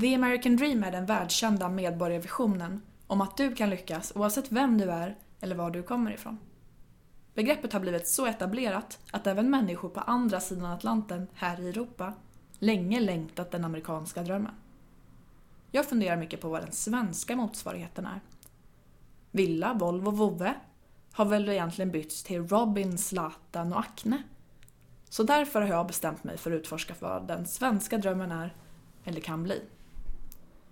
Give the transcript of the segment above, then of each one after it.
The American Dream är den världskända medborgarvisionen om att du kan lyckas oavsett vem du är eller var du kommer ifrån. Begreppet har blivit så etablerat att även människor på andra sidan Atlanten, här i Europa, länge längtat den amerikanska drömmen. Jag funderar mycket på vad den svenska motsvarigheten är. Villa, Volvo, Vove har väl egentligen bytts till Robin, Zlatan och Acne. Så därför har jag bestämt mig för att utforska vad den svenska drömmen är, eller kan bli.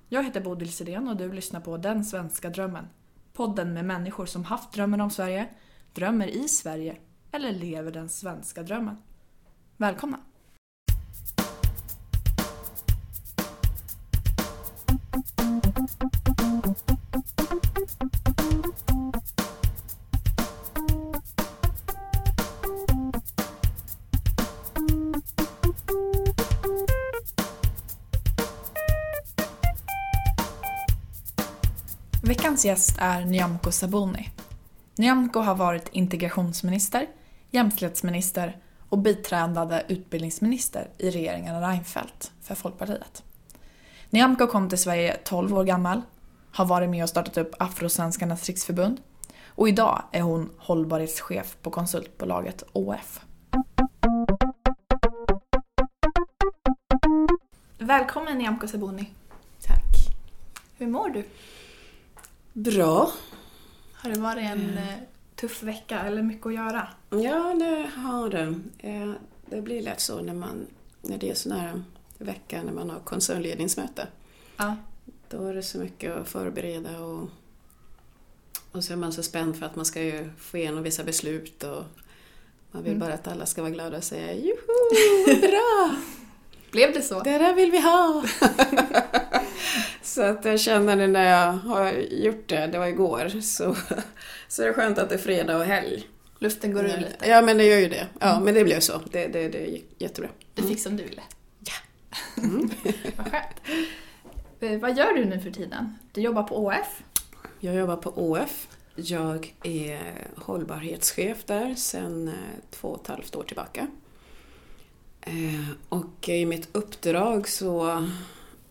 Jag heter Bodil Sidén och du lyssnar på Den svenska drömmen. Podden med människor som haft drömmen om Sverige, drömmer i Sverige eller lever den svenska drömmen. Välkomna! Gäst är Nyamko Sabuni. Nyamko har varit integrationsminister, jämställdhetsminister och biträdande utbildningsminister i regeringen Reinfeldt för Folkpartiet. Nyamko kom till Sverige 12 år gammal, har varit med och startat upp Afrosvenskarnas riksförbund och idag är hon hållbarhetschef på konsultbolaget ÅF. Välkommen Nyamko Sabuni. Tack. Hur mår du? Bra. Har det varit en Mm. eh, tuff vecka eller mycket att göra? Ja, det har det. Eh, Det blir lätt så när, man, när det är sån här vecka när man har koncernledningsmöte. Ja. Då är det så mycket att förbereda och, och så är man så spänd för att man ska ju få igenom vissa beslut och man vill Mm. bara att alla ska vara glada och säga Joho, bra! Blev det så? Det där vill vi ha! så att jag känner det när jag har gjort det, det var igår, så, så är det skönt att det är fredag och helg. Luften går ur lite. Ja, men det gör ju det. Ja, Mm. men det blev så. Det, det, det gick jättebra. Du fick som du ville. Ja. Mm. Vad skönt. Eh, Vad gör du nu för tiden? Du jobbar på ÅF. Jag jobbar på ÅF. Jag är hållbarhetschef där sedan eh, två och ett halvt år tillbaka. Eh, Och i mitt uppdrag så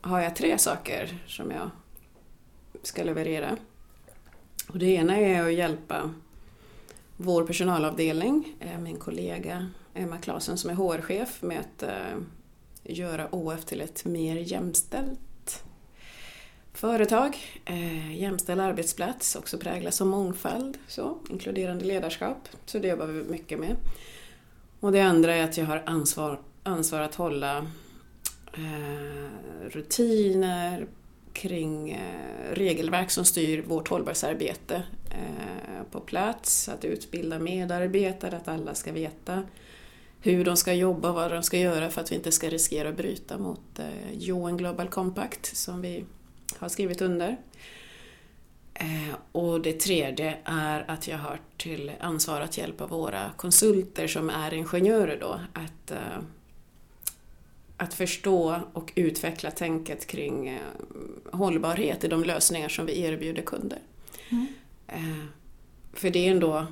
har jag tre saker som jag ska leverera. Och det ena är att hjälpa vår personalavdelning, eh, min kollega Emma Klasen som är HR-chef med att eh, göra ÅF till ett mer jämställt företag. Eh, jämställd arbetsplats, också präglas av mångfald, så, inkluderande ledarskap. Så det jobbar vi mycket med. Och det andra är att jag har ansvar, ansvar att hålla Eh, rutiner kring eh, regelverk som styr vårt hållbarhetsarbete eh, på plats, att utbilda medarbetare, att alla ska veta hur de ska jobba och vad de ska göra för att vi inte ska riskera att bryta mot eh, UN Global Compact som vi har skrivit under. Eh, och det tredje är att jag har till ansvar att hjälpa våra konsulter som är ingenjörer då att, eh, att förstå och utveckla tänket kring eh, hållbarhet i de lösningar som vi erbjuder kunder. Mm. Eh, för det är ändå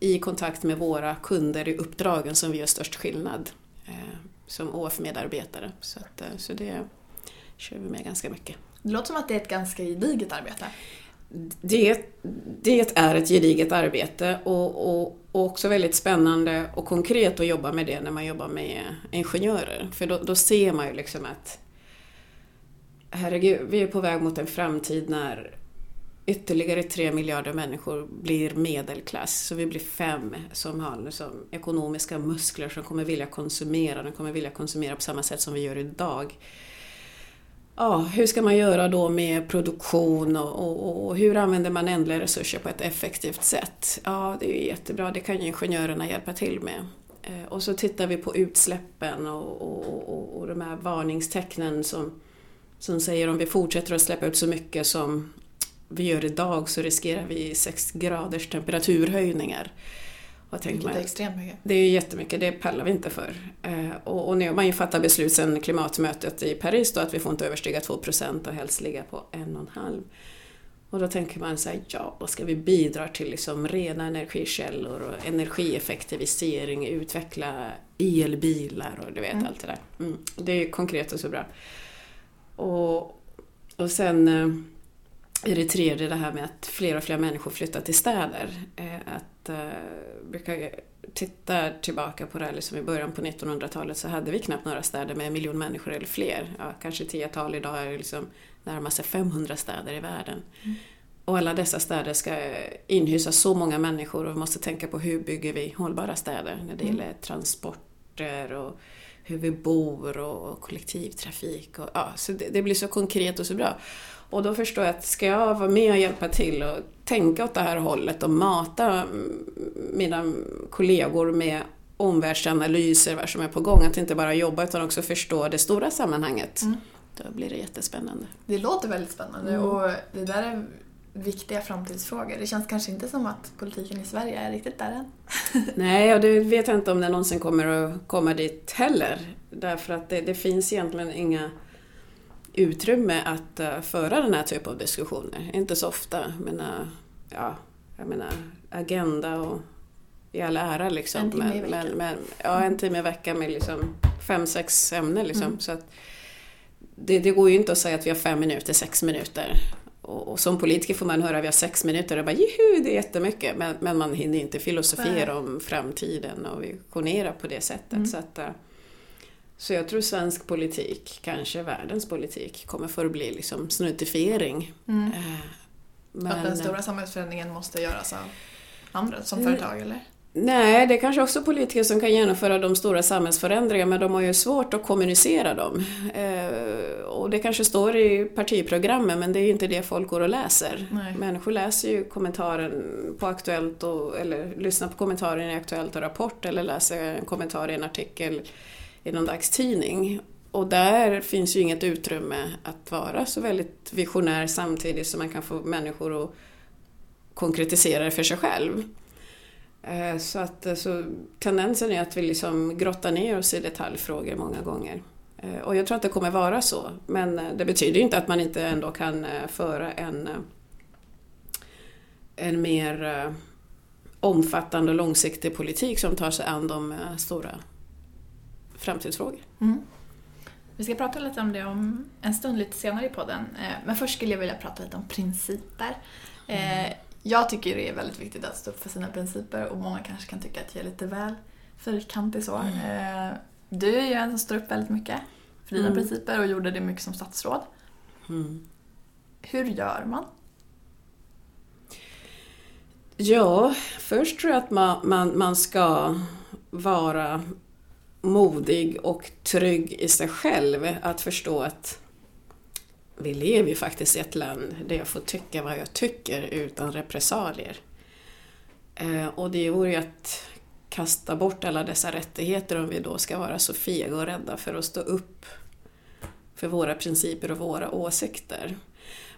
i kontakt med våra kunder i uppdragen som vi gör störst skillnad eh, som OF-medarbetare. Så, att, så det kör vi med ganska mycket. Det låter som att det är ett ganska gediget arbete. Det, det är ett gediget arbete och, och, och också väldigt spännande och konkret att jobba med det när man jobbar med ingenjörer. För då, då ser man ju liksom att herregud, vi är på väg mot en framtid när ytterligare tre miljarder människor blir medelklass. Så vi blir fem som har liksom ekonomiska muskler som kommer vilja konsumera. De kommer vilja konsumera på samma sätt som vi gör idag. Ja, hur ska man göra då med produktion och, och, och hur använder man ändliga resurser på ett effektivt sätt? Ja, det är ju jättebra, det kan ju ingenjörerna hjälpa till med. Eh, och så tittar vi på utsläppen och, och, och, och de här varningstecknen som, som säger om vi fortsätter att släppa ut så mycket som vi gör idag så riskerar vi 6 graders temperaturhöjningar. Vad tänker Vilket är extremt mycket. Det är ju jättemycket, det pallar vi inte för. Eh, och, och nu har man ju fattat beslut sedan klimatmötet i Paris då att vi får inte överstiga 2% och helst ligga på 1,5. Och då tänker man så här, ja, då ska vi bidra till liksom rena energikällor och energieffektivisering, utveckla elbilar och du vet Mm. allt det där. Mm. Det är konkret och så bra. Och, Och sen är det tredje det här med att fler och fler människor flyttar till städer. Eh, att, eh, brukar titta tillbaka på det här, liksom i början på 1900-talet så hade vi knappt några städer med en miljon människor eller fler. Ja, kanske tiotal, idag är det liksom närmar sig 500 städer i världen. Mm. Och alla dessa städer ska inhysa så många människor och vi måste tänka på hur bygger vi hållbara städer när det mm. gäller transporter och hur vi bor och kollektivtrafik. Och, ja, så det, det, blir så konkret och så bra. Och då förstår jag att ska jag vara med och hjälpa till och tänka åt det här hållet och mata mina kollegor med omvärldsanalyser, vad som är på gång, att inte bara jobba utan också förstå det stora sammanhanget. Mm. Då blir det jättespännande. Det låter väldigt spännande mm. och det där är viktiga framtidsfrågor. Det känns kanske inte som att politiken i Sverige är riktigt där än. Nej, och det vet jag inte om det någonsin kommer att komma dit heller. Därför att det, det finns egentligen inga utrymme att uh, föra den här typen av diskussioner. Inte så ofta. Men, uh, ja, jag menar, agenda och i all ära liksom. En timme i veckan. Men, men, ja, en timme i veckan med liksom fem, sex ämnen liksom. Mm. Så att, det, det, går ju inte att säga att vi har fem minuter, sex minuter. Och, och, som politiker får man höra att vi har sex minuter och bara juhu, det är jättemycket. Men, men man hinner inte filosofera Nej. om framtiden och visionera på det sättet. Mm. Så, att, eh, så jag tror svensk politik, kanske världens politik, kommer förbli liksom snutifiering. Mm. Men, att den stora samhällsförändringen måste göras av andra, som företag eller? Nej, det är kanske också politiker som kan genomföra de stora samhällsförändringarna men de har ju svårt att kommunicera dem. Eh, och det kanske står i partiprogrammen men det är inte det folk går och läser. Nej. Människor läser ju kommentaren på Aktuellt och, eller lyssnar på kommentaren i Aktuellt och Rapport eller läser en kommentar i en artikel i någon dagstidning. Och där finns ju inget utrymme att vara så väldigt visionär samtidigt som man kan få människor att konkretisera det för sig själv. Eh, så att eh, så tendensen är att vi liksom grottar ner oss i detaljfrågor många gånger. Eh, och jag tror att det kommer vara så. Men det betyder inte att man inte ändå kan föra en, en mer omfattande och långsiktig politik som tar sig an de stora framtidsfrågor. Mm. Vi ska prata lite om det om en stund lite senare i podden. Men först skulle jag vilja prata lite om principer. Mm. Jag tycker det är väldigt viktigt att stå upp för sina principer och många kanske kan tycka att jag är lite väl fyrkantig så. Mm. Eh, du är ju en som står upp väldigt mycket för dina mm. principer och gjorde det mycket som statsråd. Mm. Hur gör man? Ja, först tror jag att man, man, man ska vara modig och trygg i sig själv. Att förstå att vi lever ju faktiskt i ett land där jag får tycka vad jag tycker utan repressalier. Eh, och det vore ju att kasta bort alla dessa rättigheter om vi då ska vara så fega och rädda för att stå upp för våra principer och våra åsikter.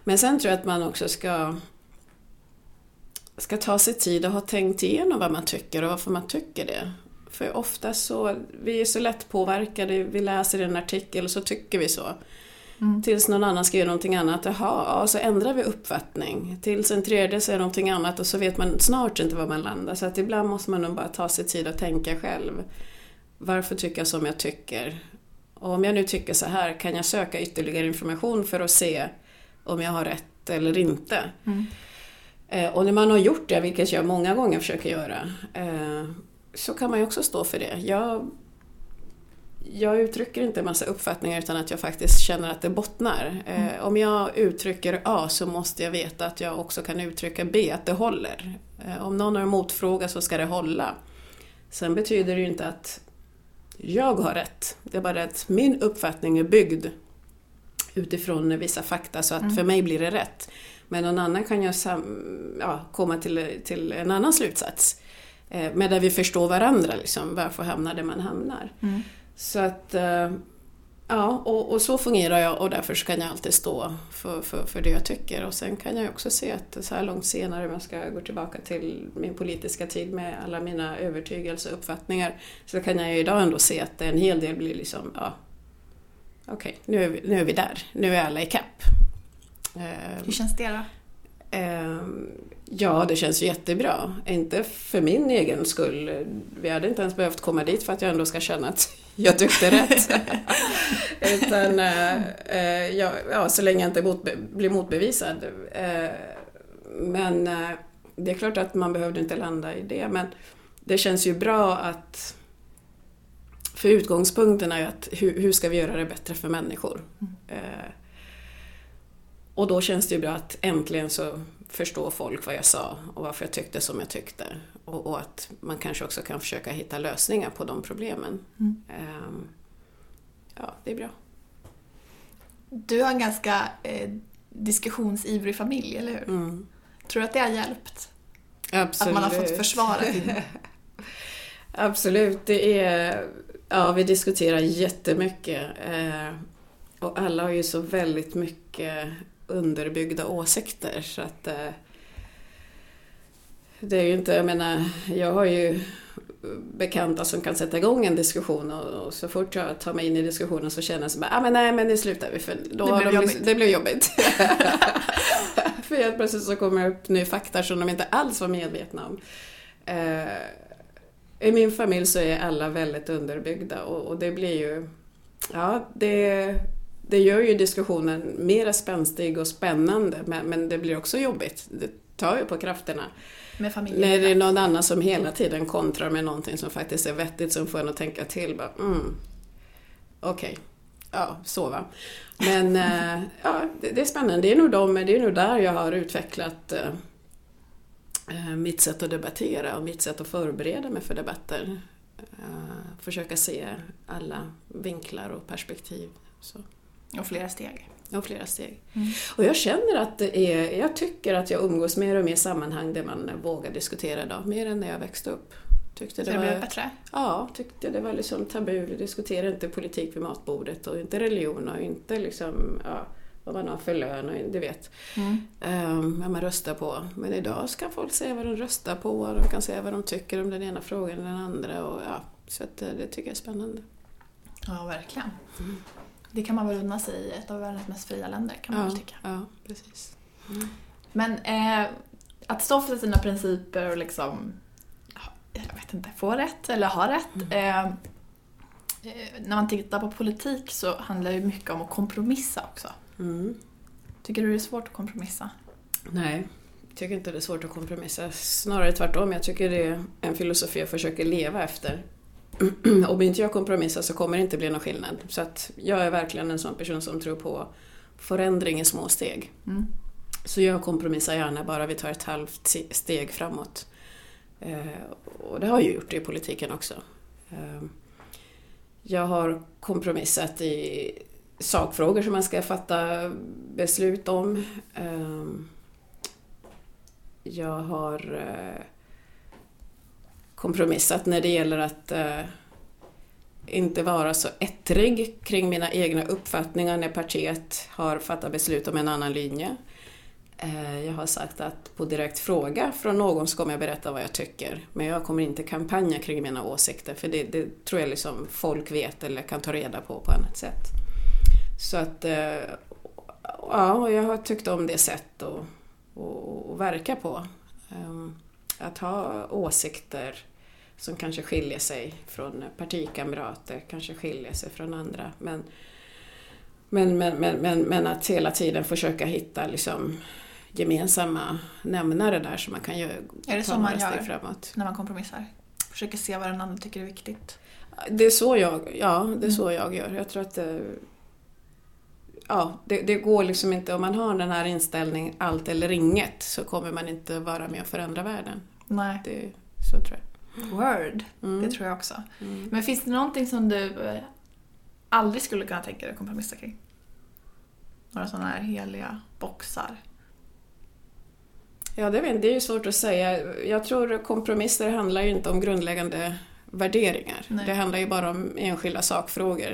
Men sen tror jag att man också ska, ska ta sig tid och ha tänkt igenom vad man tycker och varför man tycker det. För ofta så, vi är så lätt påverkade, vi läser en artikel och så tycker vi så. Mm. Tills någon annan göra någonting annat, jaha, ja, så ändrar vi uppfattning. Tills en tredje säger någonting annat och så vet man snart inte var man landar. Så att ibland måste man nog bara ta sig tid att tänka själv. Varför tycker jag som jag tycker? Och om jag nu tycker så här, kan jag söka ytterligare information för att se om jag har rätt eller inte? Mm. Eh, och när man har gjort det, vilket jag många gånger försöker göra, eh, så kan man ju också stå för det. Jag jag uttrycker inte en massa uppfattningar utan att jag faktiskt känner att det bottnar. Eh, mm. om jag uttrycker A så måste jag veta att jag också kan uttrycka B, att det håller. Eh, om någon har en motfråga så ska det hålla. Sen betyder det ju inte att jag har rätt. Det är bara att min uppfattning är byggd utifrån vissa fakta så att mm. för mig blir det rätt. Men någon annan kan ju ja, komma till, till en annan slutsats. Eh, men där vi förstår varandra, liksom, varför hamnar där man hamnar. Mm. Så att, eh, ja, och, och, så fungerar jag och därför kan jag alltid stå för, för, för det jag tycker. Och sen kan jag också se att så här långt senare, om jag ska gå tillbaka till min politiska tid med alla mina övertygelser och uppfattningar, så kan jag ju idag ändå se att en hel del blir liksom, ja, okej, okay, nu, nu är vi där, nu är alla i kapp. Hur känns det då? Ja, det känns jättebra. Inte för min egen skull. Vi hade inte ens behövt komma dit för att jag ändå ska känna att jag tyckte rätt. Utan, eh, ja, ja, så länge jag inte motbe blir motbevisad. Eh, men eh, det är klart att man behövde inte landa i det. Men det känns ju bra att... För utgångspunkten är ju att hur, hur ska vi göra det bättre för människor? Mm. Och då känns det ju bra att äntligen så förstår folk vad jag sa och varför jag tyckte som jag tyckte. Och, och att man kanske också kan försöka hitta lösningar på de problemen. Mm. Ehm, ja, det är bra. Du har en ganska eh, diskussionsivrig familj, eller hur? Mm. Tror du att det har hjälpt? Absolut. Att man har fått försvara sin... Absolut, det är... Ja, vi diskuterar jättemycket. Eh, och alla har ju så väldigt mycket underbyggda åsikter så att eh, det är ju inte, jag menar, jag har ju bekanta som kan sätta igång en diskussion och, och så fort jag tar mig in i diskussionen så känner jag så bara, ah, men nej men nu slutar vi för då Det blev de, jobbigt. det blev jobbigt. för helt plötsligt så kommer det upp ny fakta som de inte alls var medvetna om. Eh, I min familj så är alla väldigt underbyggda och, och det blir ju, ja det, det gör ju diskussionen mer spänstig och spännande men, men det blir också jobbigt. Det tar ju på krafterna. När det är någon annan som hela tiden kontrar med någonting som faktiskt är vettigt som får en att tänka till. Bara, mm, Okej, ja så va. Men eh, ja, det, det är spännande. Det är, nog de, det är nog där jag har utvecklat eh, mitt sätt att debattera och mitt sätt att förbereda mig för debatter. Eh, försöka se alla vinklar och perspektiv. Så. Och flera steg. Och flera steg. Mm. Och jag känner att det är, jag tycker att jag umgås mer och mer i sammanhang där man vågar diskutera idag, mer än när jag växte upp. Tyckte det det blev var, bättre? ja, tyckte det var liksom tabu, vi diskuterade inte politik vid matbordet och inte religion och inte liksom, ja, vad man har för lön och du vet, Mm. um, vad man röstar på. Men idag ska folk säga vad de röstar på och de kan säga vad de tycker om den ena frågan eller den andra och ja, så eh, det tycker jag är spännande. Ja, verkligen. Mm. Det kan man väl unna sig i ett av världens mest fria länder, kan man ja, väl tycka. ja, precis. Men eh, att stå för sina principer och liksom, ja, jag vet inte, få rätt eller ha rätt. Eh, eh, när man tittar på politik så handlar det mycket om att kompromissa också. Mm. Tycker du det är svårt att kompromissa? Nej, jag tycker inte det är svårt att kompromissa. Snarare tvärtom, jag tycker det är en filosofi jag försöker leva efter. Om inte jag kompromissar så kommer det inte bli någon skillnad. Så att jag är verkligen en sån person som tror på förändring i små steg. Mm. Så jag kompromissar gärna bara vi tar ett halvt steg framåt. Eh, och det har jag gjort i politiken också. Eh, jag har kompromissat i sakfrågor som man ska fatta beslut om. Eh, jag har kompromissat när det gäller att eh, inte vara så ettrig kring mina egna uppfattningar när partiet har fattat beslut om en annan linje. Eh, Jag har sagt att på direkt fråga från någon så kommer jag berätta vad jag tycker. Men jag kommer inte kampanja kring mina åsikter för det, det tror jag liksom folk vet eller kan ta reda på på annat sätt. Så att eh, ja, jag har tyckt om det sätt att, att, att verka på. Eh, att ha åsikter som kanske skiljer sig från partikamrater, kanske skiljer sig från andra. Men, men, men, men, men, men att hela tiden försöka hitta liksom gemensamma nämnare där som man kan göra, Är det så man gör? framåt. När man kompromissar? Försöker se vad den andra tycker är viktigt. Det är så jag, ja, det är Mm. så jag gör. Jag tror att det, ja, det, det går liksom inte, om man har den här inställningen allt eller inget så kommer man inte vara med och förändra världen. Nej. Det, så tror jag. Word. Mm. Det tror jag också. Mm. Men finns det någonting som du eh, aldrig skulle kunna tänka dig att kompromissa kring? Några sådana här heliga boxar? Ja, det, vet, jag, det är ju svårt att säga. Jag tror kompromisser handlar ju inte om grundläggande värderingar. Nej. Det handlar ju bara om enskilda sakfrågor.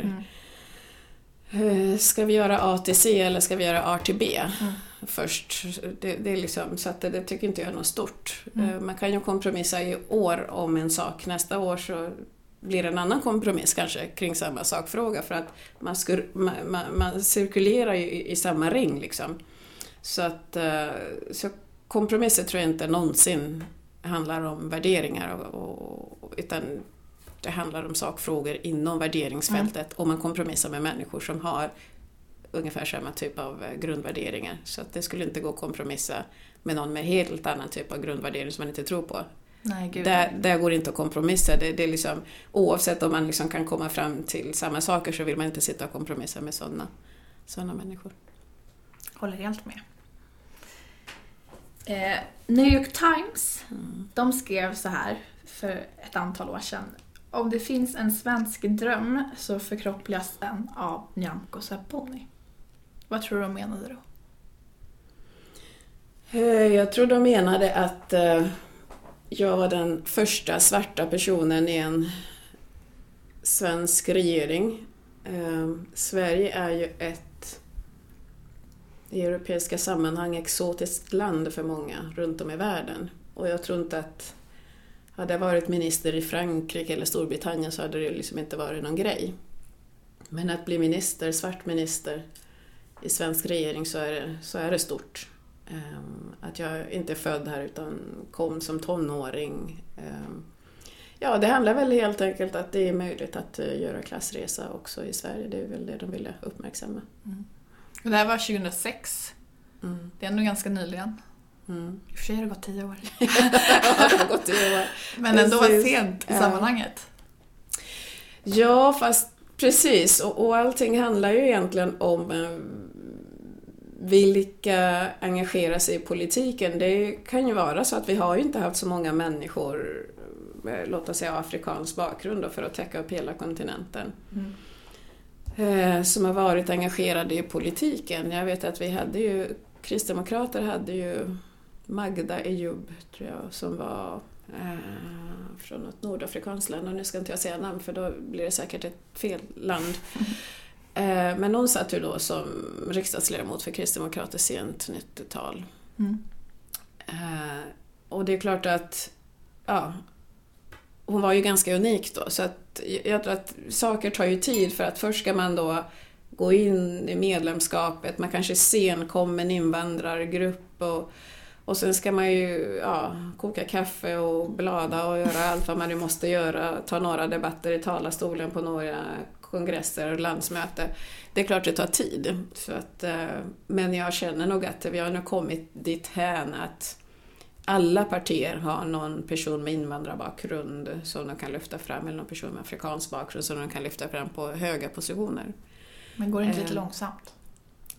Mm. Eh, Ska vi göra A till C eller ska vi göra A till B Mm. Först? Det, det är liksom, så att det, det tycker inte jag är något stort. Mm. Eh, Man kan ju kompromissa i år om en sak. Nästa år så blir en annan kompromiss kanske kring samma sakfråga för att man, skur, man, man, man cirkulerar ju i, i samma ring liksom. Så att eh, så kompromisser tror jag inte någonsin handlar om värderingar och, och, utan det handlar om sakfrågor inom värderingsfältet och man kompromissar med människor som har ungefär samma typ av eh, grundvärderingar. Så att det skulle inte gå att kompromissa med någon med helt annan typ av grundvärdering som man inte tror på. Nej, gud. Där, där går det inte att kompromissa. Det, det är liksom, oavsett om man liksom kan komma fram till samma saker så vill man inte sitta och kompromissa med sådana såna människor. Håller helt med. Eh, New York Times, Mm. de skrev så här för ett antal år sedan. Om det finns en svensk dröm så förkroppsligas den av Nyamko Sabuni. Vad tror du de menade då? Eh, jag tror de menade att eh, jag var den första svarta personen i en svensk regering. Eh, Sverige är ju ett i europeiska sammanhang exotiskt land för många runt om i världen. Och jag tror inte att hade jag varit minister i Frankrike eller Storbritannien så hade det liksom inte varit någon grej. Men att bli minister, svart minister i svensk regering så är det, så är det stort. Ehm, Att jag inte är född här utan kom som tonåring. Ehm, Ja, det handlar väl helt enkelt att det är möjligt att eh, göra klassresa också i Sverige. Det är väl det de ville uppmärksamma. Det här var 2006. Mm. Det är ändå ganska nyligen. Mm. I och för sig har det gått tio år. gått. Men ändå Precis. sent i Ja. sammanhanget. Ja, fast precis. Och, och allting handlar ju egentligen om eh, vilka engagerar sig i politiken. Det kan ju vara så att vi har ju inte haft så många människor, eh, låt oss säga afrikansk bakgrund då, för att täcka upp hela kontinenten. Mm. eh, som har varit engagerade i politiken. Jag vet att vi hade ju, Kristdemokrater hade ju Magda Ejub, tror jag, som var eh, från något nordafrikanskt land. Och nu ska inte jag säga namn för då blir det säkert ett fel land. Eh, men hon satt ju då som riksdagsledamot för Kristdemokrater sent 90-tal. Mm. Eh, och det är klart att ja, hon var ju ganska unik då. Så att jag tror att saker tar ju tid för att först ska man då gå in i medlemskapet, man kanske senkommen invandrargrupp och, och sen ska man ju ja, koka kaffe och blada och göra allt vad man nu måste göra, ta några debatter i talarstolen på några kongresser och landsmöte. Det är klart det tar tid. Så att, eh, men jag känner nog att vi har nu kommit dithän att alla partier har någon person med invandrarbakgrund som de kan lyfta fram, eller någon person med afrikansk bakgrund som de kan lyfta fram på höga positioner. Men går det inte lite Eh. långsamt?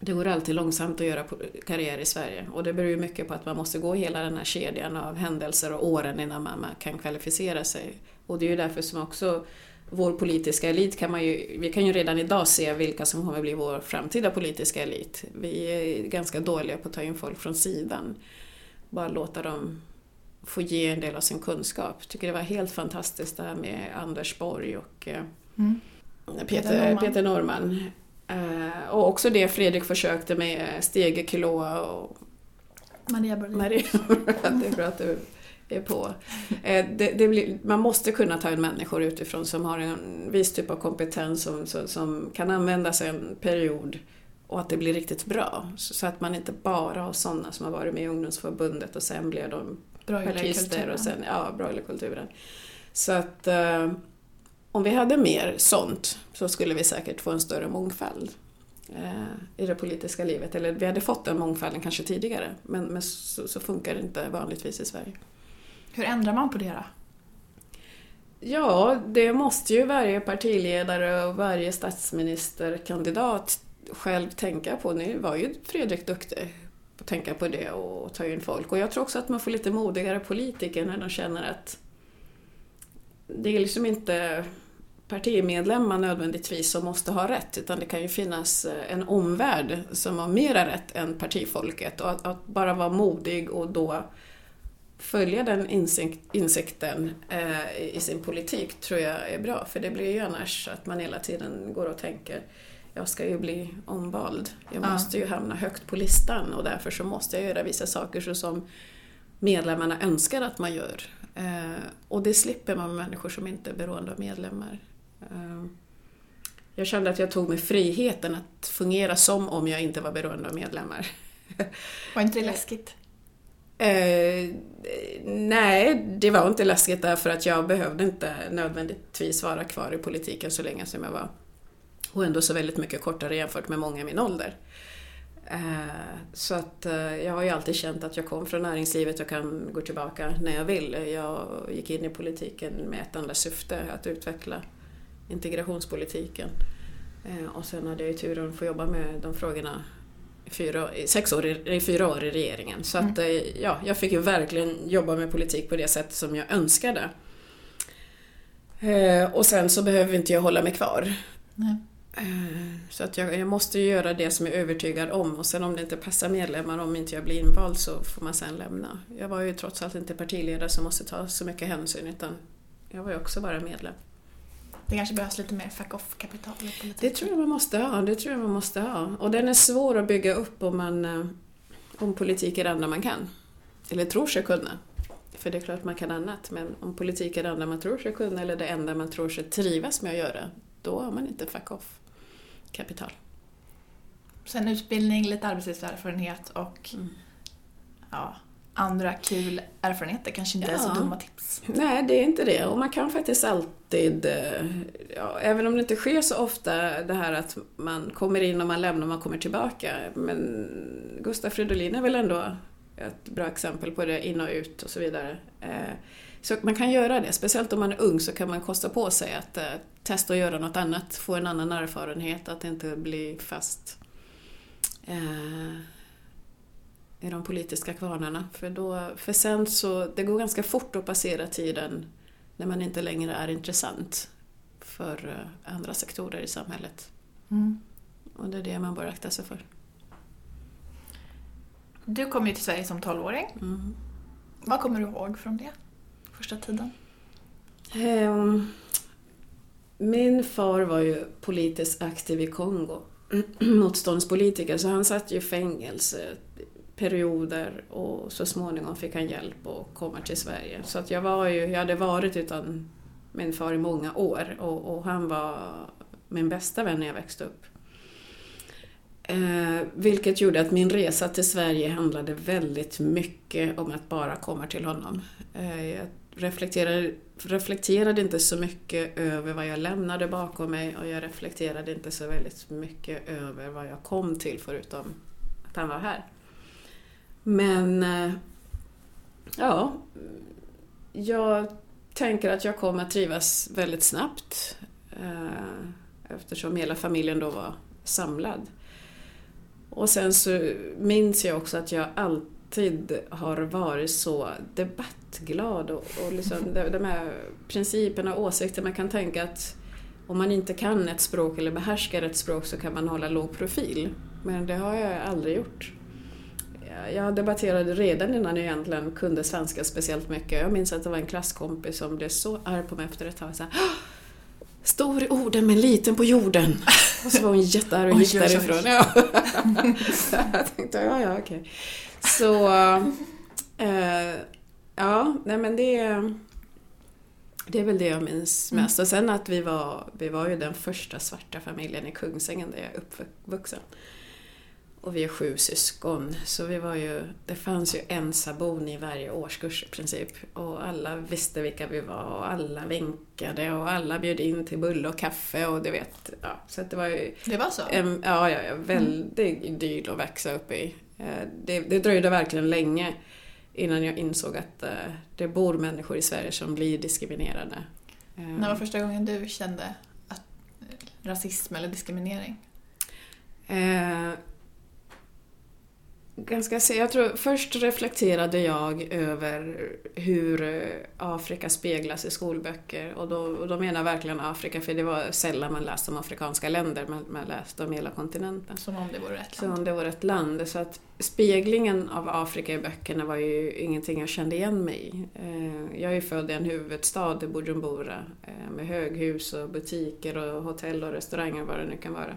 Det går alltid långsamt att göra karriär i Sverige och det beror ju mycket på att man måste gå hela den här kedjan av händelser och åren innan man kan kvalificera sig. Och det är ju därför som också vår politiska elit kan man ju, vi kan ju redan idag se vilka som kommer bli vår framtida politiska elit. Vi är ganska dåliga på att ta in folk från sidan. Bara låta dem få ge en del av sin kunskap. Tycker det var helt fantastiskt det här med Anders Borg och eh, Mm. Peter, Peter Norman. Peter Norman. Eh, och också det Fredrik försökte med Stege Kiloa och Maria Berlin. Maria. det är bra att du är på. Eh, det, det blir, man måste kunna ta in människor utifrån som har en viss typ av kompetens som, som, som kan användas en period och att det blir riktigt bra. Så, så att man inte bara har sådana som har varit med i ungdomsförbundet och sen blir de Broiler artister kulturen. och sen, ja, broilerkulturen. Så att eh, om vi hade mer sånt så skulle vi säkert få en större mångfald eh, i det politiska livet. Eller vi hade fått den mångfalden kanske tidigare, men, men så, så funkar det inte vanligtvis i Sverige. Hur ändrar man på det då? Ja, det måste ju varje partiledare och varje statsministerkandidat själv tänka på. Nu var ju Fredrik duktig på att tänka på det och ta in folk. Och jag tror också att man får lite modigare politiker när de känner att det är liksom inte partimedlemmar nödvändigtvis som måste ha rätt utan det kan ju finnas en omvärld som har mera rätt än partifolket och att, att bara vara modig och då följa den insikt, insikten eh, i sin politik tror jag är bra för det blir ju annars att man hela tiden går och tänker jag ska ju bli omvald. Jag Ja. måste ju hamna högt på listan och därför så måste jag göra vissa saker så som medlemmarna önskar att man gör. Eh, och det slipper man med människor som inte är beroende av medlemmar. Eh, jag kände att jag tog mig friheten att fungera som om jag inte var beroende av medlemmar. Var inte det läskigt? Eh, nej, det var inte läskigt därför att jag behövde inte nödvändigtvis vara kvar i politiken så länge som jag var. Och ändå så väldigt mycket kortare jämfört med många i min ålder. Eh, så att eh, jag har ju alltid känt att jag kom från näringslivet och kan gå tillbaka när jag vill. Jag gick in i politiken med ett enda syfte, att utveckla integrationspolitiken. Eh, och sen hade jag ju turen att få jobba med de frågorna i fyra, sex år i, fyra år i regeringen. Så att mm. ja, jag fick ju verkligen jobba med politik på det sätt som jag önskade. Och sen så behöver inte jag hålla mig kvar. Nej. Eh, så att jag, jag, måste göra det som jag är övertygad om och sen om det inte passar medlemmar, om inte jag blir invald så får man sen lämna. Jag var ju trots allt inte partiledare som måste ta så mycket hänsyn utan jag var ju också bara medlem. Det kanske behövs lite mer fuck-off-kapital i politiken? Det tror jag man måste ha, det tror jag man måste ha. Och den är svår att bygga upp om, man, eh, om politik är det enda man kan. Eller tror sig kunna. För det är klart man kan annat, men om politik är det enda man tror sig kunna eller det enda man tror sig trivas med att göra, då har man inte fuck-off kapital. Sen utbildning, lite arbetslivserfarenhet och mm. ja, andra kul erfarenheter kanske inte ja. är så dumma tips. Nej, det är inte det. Och man kan faktiskt alltid, eh, ja, även om det inte sker så ofta, det här att man kommer in och man lämnar och man kommer tillbaka. Men Gustaf Fridolin är väl ändå ett bra exempel på det, in och ut och så vidare. Så man kan göra det, speciellt om man är ung så kan man kosta på sig att eh, testa att göra något annat, få en annan erfarenhet, att inte bli fast eh, i de politiska kvarnarna. För, då, för sen så, det går ganska fort att passera tiden när man inte längre är intressant för eh, andra sektorer i samhället. Mm. Och det är det man bör akta sig för. Du kom ju till Sverige som 12-åring. Mm. Vad kommer du ihåg från det? Första tiden? Um, min far var ju politiskt aktiv i Kongo, motståndspolitiker, så han satt ju i fängelse perioder och så småningom fick han hjälp att komma till Sverige. Så att jag, var ju, jag hade varit utan min far i många år och, och han var min bästa vän när jag växte upp. Eh, vilket gjorde att min resa till Sverige handlade väldigt mycket om att bara komma till honom. Eh, jag reflekterade, reflekterade inte så mycket över vad jag lämnade bakom mig och jag reflekterade inte så väldigt mycket över vad jag kom till förutom att han var här. Men eh, ja, jag tänker att jag kommer att trivas väldigt snabbt eh, eftersom hela familjen då var samlad. Och sen så minns jag också att jag alltid har varit så debattglad och, och liksom de, de här principerna och åsikter man kan tänka att om man inte kan ett språk eller behärskar ett språk så kan man hålla låg profil. Men det har jag aldrig gjort. Jag debatterade redan innan jag egentligen kunde svenska speciellt mycket. Jag minns att det var en klasskompis som blev så arg på mig efter ett tag. Så här, Stor i orden men liten på jorden. Och så var hon jättearg och gick därifrån. Ja. jag tänkte, ja, ja, okej. Så, äh, ja, nej men det, det är väl det jag minns mm. mest. Mm. Och sen att vi var, vi var ju den första svarta familjen i Kungsängen där jag är uppvuxen. Och vi är sju syskon, så vi var ju, det fanns ju en sabon i varje årskurs i princip. Och alla visste vilka vi var och alla vinkade och alla bjöd in till bulle och kaffe och du vet. Ja, så det var ju... Det var så? En, ja, ja, ja, väldigt mm. dyrt att växa upp i. Eh, det, det dröjde verkligen länge innan jag insåg att eh, det bor människor i Sverige som blir diskriminerade. När var första gången du kände att rasism eller diskriminering? Eh, ganska. Jag tror först reflekterade jag över hur Afrika speglas i skolböcker och då, och då menar jag verkligen Afrika för det var sällan man läste om afrikanska länder, man, man läste om hela kontinenten. Som om det vore ett land. Som om det vore ett land. Så att speglingen av Afrika i böckerna var ju ingenting jag kände igen mig i. Eh, jag är född i en huvudstad, i Bujumbura, eh, med höghus och butiker och hotell och restauranger vad det nu kan vara.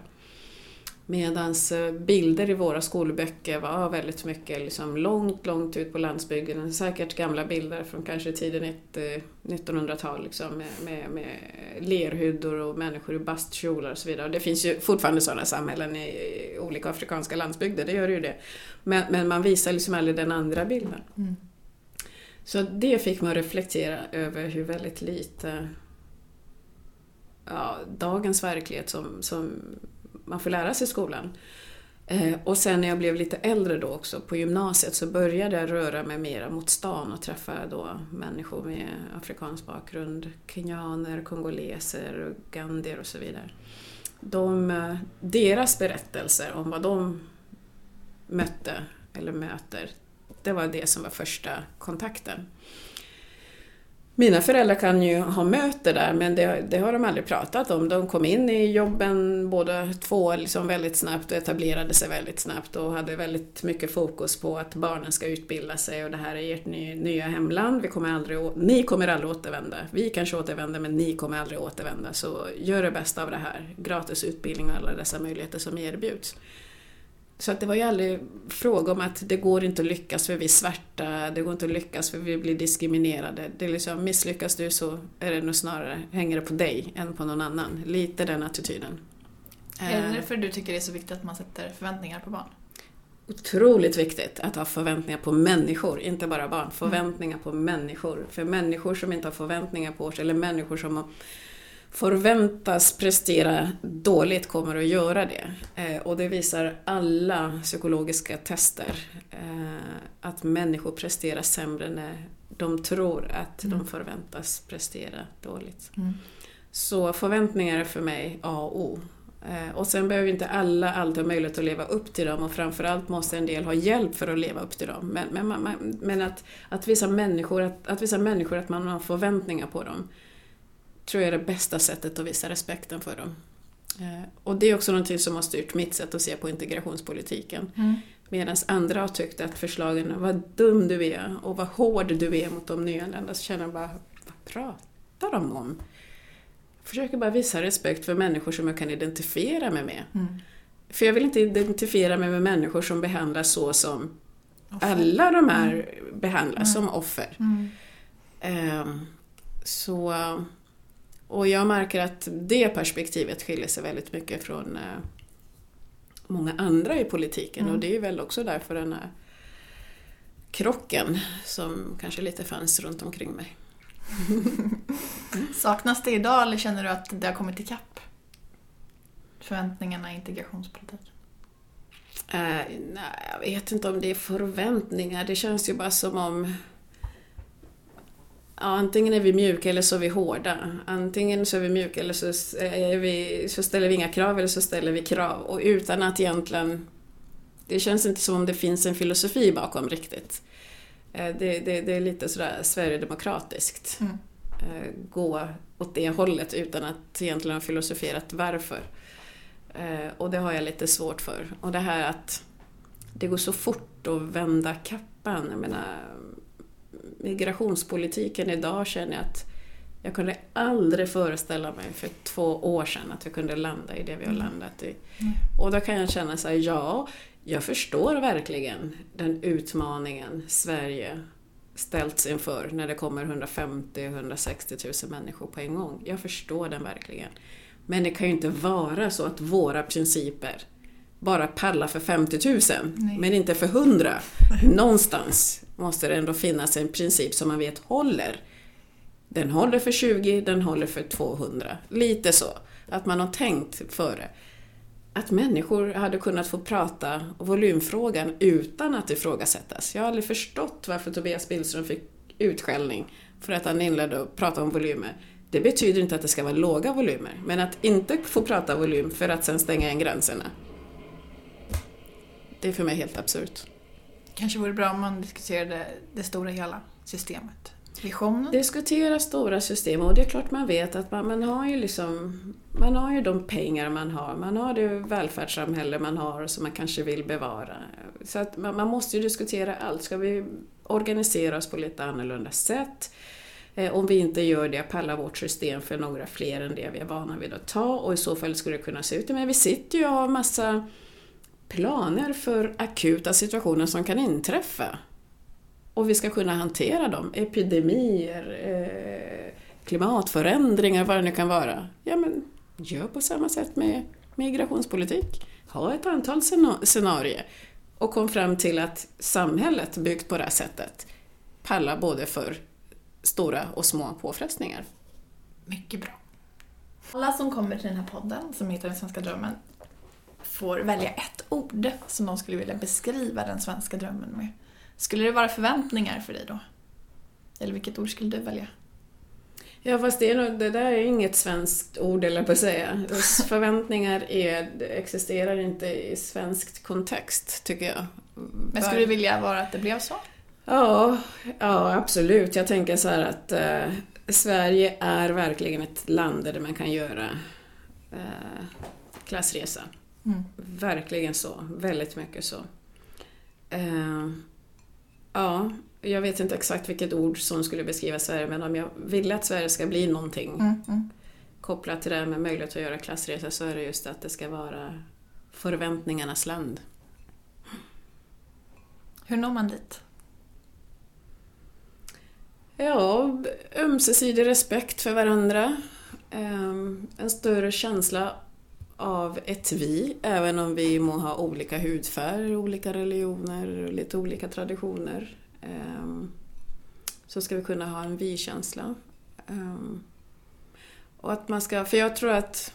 Medan bilder i våra skolböcker var väldigt mycket liksom långt, långt ut på landsbygden. Säkert gamla bilder från kanske tiden 1900-tal liksom, med, med, med lerhyddor och människor i bastkjolar och så vidare. Och det finns ju fortfarande sådana samhällen i olika afrikanska landsbygder, det gör ju det. Men, men man visar liksom aldrig den andra bilden. Mm. Så det fick mig att reflektera över hur väldigt lite ja, dagens verklighet som, som man får lära sig i skolan. Eh, och sen när jag blev lite äldre då också, på gymnasiet, så började jag röra mig mera mot stan och träffa då människor med afrikansk bakgrund, kenyaner, kongoleser, ugandier och så vidare. De, eh, deras berättelser om vad de mötte eller möter, det var det som var första kontakten. Mina föräldrar kan ju ha möte där men det, det, har de aldrig pratat om. De kom in i jobben båda två liksom väldigt snabbt och etablerade sig väldigt snabbt och hade väldigt mycket fokus på att barnen ska utbilda sig och det här är ert ny, nya hemland. Vi kommer aldrig, ni kommer aldrig återvända. Vi kanske återvänder men ni kommer aldrig återvända. Så gör det bästa av det här. Gratis utbildning och alla dessa möjligheter som erbjuds. Så att det var ju aldrig fråga om att det går inte att lyckas för vi är svarta, det går inte att lyckas för vi blir diskriminerade. Det är liksom, misslyckas du så är det nog snarare, hänger det på dig än på någon annan. Lite den attityden. Är det eh. därför du tycker det är så viktigt att man sätter förväntningar på barn? Otroligt viktigt att ha förväntningar på människor, inte bara barn. Förväntningar på människor. För människor som inte har förväntningar på sig, eller människor som förväntas prestera dåligt kommer att göra det. Eh, och det visar alla psykologiska tester. Eh, att människor presterar sämre när de tror att mm. de förväntas prestera dåligt. Mm. Så förväntningar är för mig A och O. Eh, och sen behöver inte alla alltid ha möjlighet att leva upp till dem och framförallt måste en del ha hjälp för att leva upp till dem. Men, men, men, men att, att, visa människor, att, att visa människor att man har förväntningar på dem tror jag är det bästa sättet att visa respekten för dem. Eh, och det är också någonting som har styrt mitt sätt att se på integrationspolitiken. Mm. Medan andra har tyckt att förslagen, vad dum du är och vad hård du är mot de nyanlända, så känner jag bara, vad pratar de om? Jag försöker bara visa respekt för människor som jag kan identifiera mig med. Mm. För jag vill inte identifiera mig med människor som behandlas så som offer. alla de här mm. behandlas, som offer. Um, så och jag märker att det perspektivet skiljer sig väldigt mycket från eh, många andra i politiken mm. och det är väl också därför den här krocken som kanske lite fanns runt omkring mig. Saknas det idag eller känner du att det har kommit ikapp? Förväntningarna i integrationspolitiken? Uh, nej, jag vet inte om det är förväntningar. Det känns ju bara som om Ja, antingen är vi mjuka eller så är vi hårda. Antingen så är vi mjuka eller så, vi, så ställer vi inga krav eller så ställer vi krav. Och utan att egentligen... Det känns inte som om det finns en filosofi bakom riktigt. Eh, det, det, det är lite sådär sverigedemokratiskt. Mm. Eh, gå åt det hållet utan att egentligen ha filosoferat varför. Eh, och det har jag lite svårt för. Och det här att det går så fort att vända kappan. Jag menar, migrationspolitiken idag känner jag att jag kunde aldrig föreställa mig för två år sedan att vi kunde landa i det vi har mm. landat i. Mm. Och då kan jag känna så här, ja, jag förstår verkligen den utmaningen Sverige ställts inför när det kommer 150-160 000 människor på en gång. Jag förstår den verkligen. Men det kan ju inte vara så att våra principer bara pallar för 50 000, Nej. men inte för 100. Någonstans måste det ändå finnas en princip som man vet håller. Den håller för 20, den håller för 200. Lite så. Att man har tänkt före. Att människor hade kunnat få prata volymfrågan utan att ifrågasättas. Jag har aldrig förstått varför Tobias Billström fick utskällning för att han inledde att prata om volymer. Det betyder inte att det ska vara låga volymer, men att inte få prata volym för att sen stänga igen gränserna. Det är för mig helt absurt kanske vore bra om man diskuterade det stora hela systemet. Visionen? Diskutera stora system och det är klart man vet att man, man har ju liksom man har ju de pengar man har, man har det välfärdssamhälle man har som man kanske vill bevara. Så att man, man måste ju diskutera allt. Ska vi organisera oss på lite annorlunda sätt? Eh, om vi inte gör det pallar vårt system för några fler än det vi är vana vid att ta och i så fall skulle det kunna se ut. Men vi sitter ju och har massa planer för akuta situationer som kan inträffa. Och vi ska kunna hantera dem. Epidemier, eh, klimatförändringar, vad det nu kan vara. Ja, men gör på samma sätt med migrationspolitik. Ha ett antal scenarier och kom fram till att samhället byggt på det här sättet pallar både för stora och små påfrestningar. Mycket bra. Alla som kommer till den här podden, som heter Den svenska drömmen, får välja ett ord som de skulle vilja beskriva den svenska drömmen med. Skulle det vara förväntningar för dig då? Eller vilket ord skulle du välja? Ja fast det, är nog, det där är inget svenskt ord eller på att säga. Förväntningar är, existerar inte i svensk kontext tycker jag. Men skulle du vilja vara att det blev så? Ja, ja absolut. Jag tänker så här att eh, Sverige är verkligen ett land där man kan göra eh, klassresa. Mm. Verkligen så. Väldigt mycket så. Eh, ja, jag vet inte exakt vilket ord som skulle beskriva Sverige men om jag vill att Sverige ska bli någonting mm, mm. kopplat till det här med möjlighet att göra klassresa så är det just att det ska vara förväntningarnas land. Hur når man dit? Ja, ömsesidig respekt för varandra. Ehm, en större känsla av ett vi, även om vi må ha olika hudfärg, olika religioner, lite olika traditioner. Ehm, så ska vi kunna ha en vi-känsla. Ehm, och att man ska, för jag tror att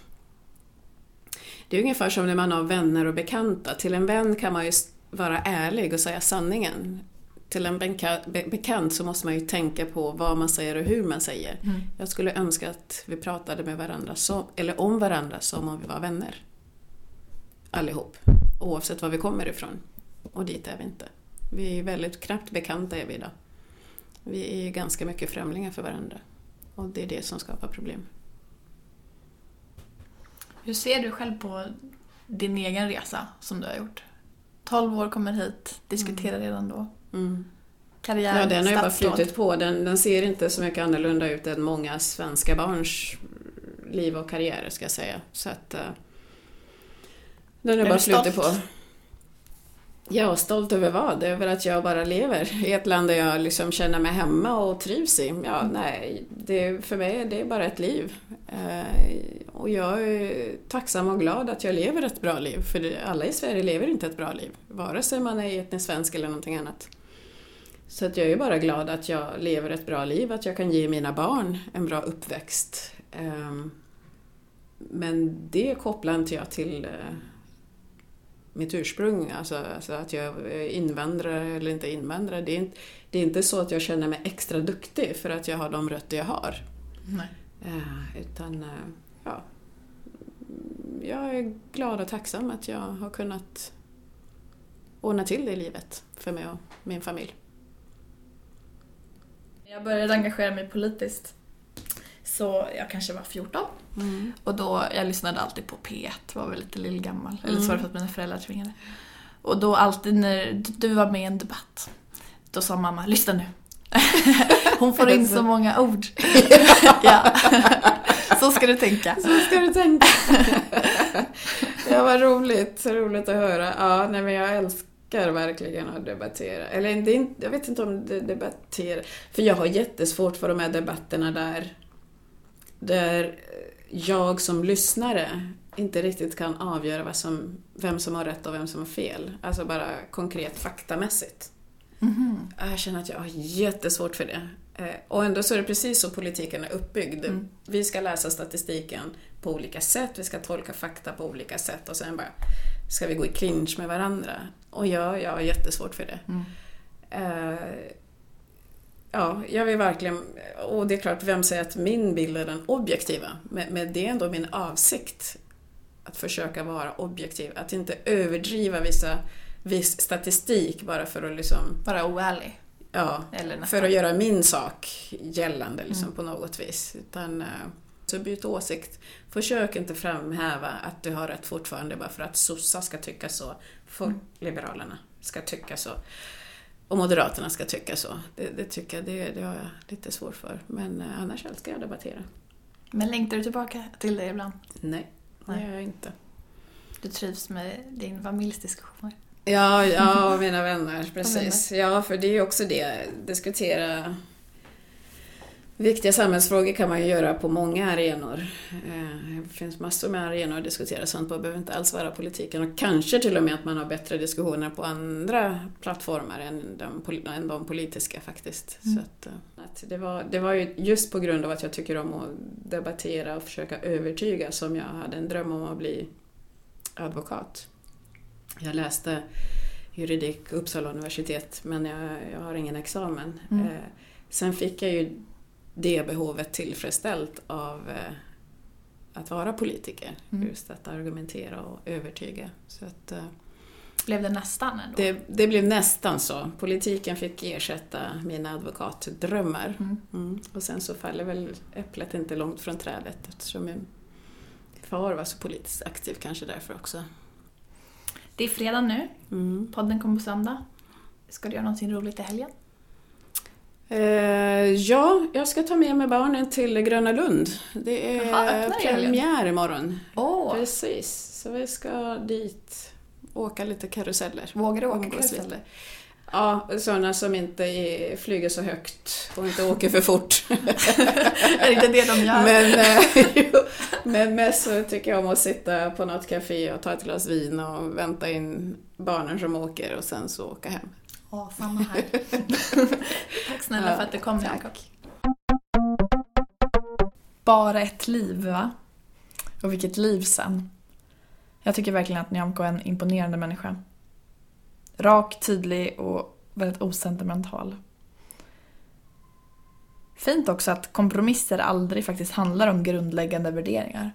det är ungefär som när man har vänner och bekanta. Till en vän kan man ju vara ärlig och säga sanningen. Till en bekant så måste man ju tänka på vad man säger och hur man säger. Mm. Jag skulle önska att vi pratade med varandra, som, eller om varandra som om vi var vänner. Allihop. Oavsett var vi kommer ifrån. Och dit är vi inte. Vi är väldigt knappt bekanta är vi idag. Vi är ganska mycket främlingar för varandra. Och det är det som skapar problem. Hur ser du själv på din egen resa som du har gjort? 12 år kommer hit, diskuterar mm. redan då. Mm. Karriär, ja, den har ju bara flutit på. Den, den ser inte så mycket annorlunda ut än många svenska barns liv och karriär, ska jag säga. Så att, uh, den har bara flutit på. Ja, stolt över vad? Över att jag bara lever i ett land där jag liksom känner mig hemma och trivs i. Ja, mm. nej, det, för mig det är bara ett liv. Eh, och jag är tacksam och glad att jag lever ett bra liv, för alla i Sverige lever inte ett bra liv, vare sig man är etnisk svensk eller någonting annat. Så att jag är bara glad att jag lever ett bra liv, att jag kan ge mina barn en bra uppväxt. Eh, men det kopplar inte jag till eh, mitt ursprung, alltså, alltså, att jag är invandrare eller inte invandrare. Det är inte, det är inte så att jag känner mig extra duktig för att jag har de rötter jag har. Nej. Uh, utan, uh, ja. Jag är glad och tacksam att jag har kunnat ordna till det i livet för mig och min familj. Jag började engagera mig politiskt så jag kanske var 14. Mm. Och då, jag lyssnade alltid på P1, var väl lite lillgammal. Mm. Eller så var det för att mina föräldrar tvingade. Och då alltid när du var med i en debatt, då sa mamma, lyssna nu. Hon får in så många ord. ja. Så ska du tänka. Så ska du tänka. ja, vad roligt. Roligt att höra. Ja, nej men jag älskar verkligen att debattera. Eller det är inte, jag vet inte om det debattera. För jag har jättesvårt för de här debatterna där där jag som lyssnare inte riktigt kan avgöra vad som, vem som har rätt och vem som har fel. Alltså bara konkret faktamässigt. Mm. Jag känner att jag har jättesvårt för det. Eh, och ändå så är det precis så politiken är uppbyggd. Mm. Vi ska läsa statistiken på olika sätt, vi ska tolka fakta på olika sätt och sen bara ska vi gå i clinch med varandra. Och jag, jag har jättesvårt för det. Mm. Uh, Ja, jag vill verkligen... Och det är klart, vem säger att min bild är den objektiva? Men, men det är ändå min avsikt att försöka vara objektiv. Att inte överdriva vissa, viss statistik bara för att liksom... Vara oärlig? Ja, för att göra min sak gällande liksom, mm. på något vis. Utan, eh, så byt åsikt. Försök inte framhäva att du har rätt fortfarande bara för att sossar ska tycka så, för mm. Liberalerna ska tycka så. och Moderaterna ska tycka så. Det, det tycker jag, det, det har jag lite svårt för. Men eh, annars älskar jag att debattera. Men längtar du tillbaka till det ibland? Nej, det Nej. gör jag inte. Du trivs med din familjs diskussioner? Ja, ja, och mina vänner, precis. Ja, för det är ju också det, diskutera viktiga samhällsfrågor kan man ju göra på många arenor. Eh, Det finns massor med arenor att diskutera sånt på, det behöver inte alls vara politiken och kanske till och med att man har bättre diskussioner på andra plattformar än de, än de politiska faktiskt. Mm. Så att, eh, att det, var, det var ju just på grund av att jag tycker om att debattera och försöka övertyga som jag hade en dröm om att bli advokat. Jag läste juridik Uppsala universitet men jag, jag har ingen examen. Mm. Eh, sen fick jag ju det behovet tillfredsställt av eh, att vara politiker. Mm. Just att argumentera och övertyga. Så att, eh, Blev det nästan ändå? det, det blev nästan så. Politiken fick ersätta mina advokatdrömmar. Mm. Mm. Och sen så faller väl äpplet inte långt från trädet eftersom min far var så politiskt aktiv kanske därför också. Det är fredag nu, Mm. podden kommer på söndag. Ska du göra någonting roligt i helgen? Eh, ja, jag ska ta med mig barnen till Gröna Lund. Det är helgen? premiär imorgon. Åh! Precis, så vi ska dit åka lite karuseller. Vågar du åka Umgås karusell? lite. Ja, sådana som inte är, flyger så högt och inte åker för fort. är det inte det de gör? Men, eh, jo, men mest så tycker jag om att sitta på något café och ta ett glas vin och vänta in barnen som åker och sen så åka hem. Åh, samma här. Tack snälla Ja, för att du kom. Jakob. Bara ett liv, va? Och vilket liv sen. Jag tycker verkligen att Nyamko är en imponerande människa. Rak, tydlig och väldigt osentimental. Fint också att kompromisser aldrig faktiskt handlar om grundläggande värderingar.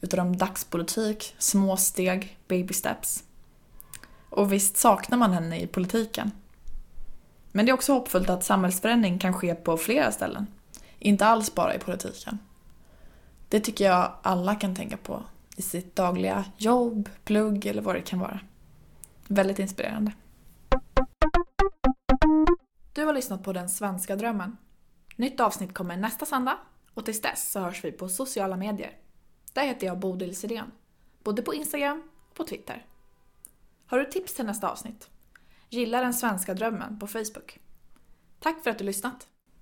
Utan om dagspolitik, små steg, baby steps. Och visst saknar man henne i politiken. Men det är också hoppfullt att samhällsförändring kan ske på flera ställen. Inte alls bara i politiken. Det tycker jag alla kan tänka på i sitt dagliga jobb, plugg eller vad det kan vara. Väldigt inspirerande. Du har lyssnat på Den svenska drömmen. Nytt avsnitt kommer nästa söndag och tills dess så hörs vi på sociala medier. Där heter jag Bodil Sirén. Både på Instagram och på Twitter. Har du tips till nästa avsnitt? Gilla Den svenska drömmen på Facebook. Tack för att du lyssnat!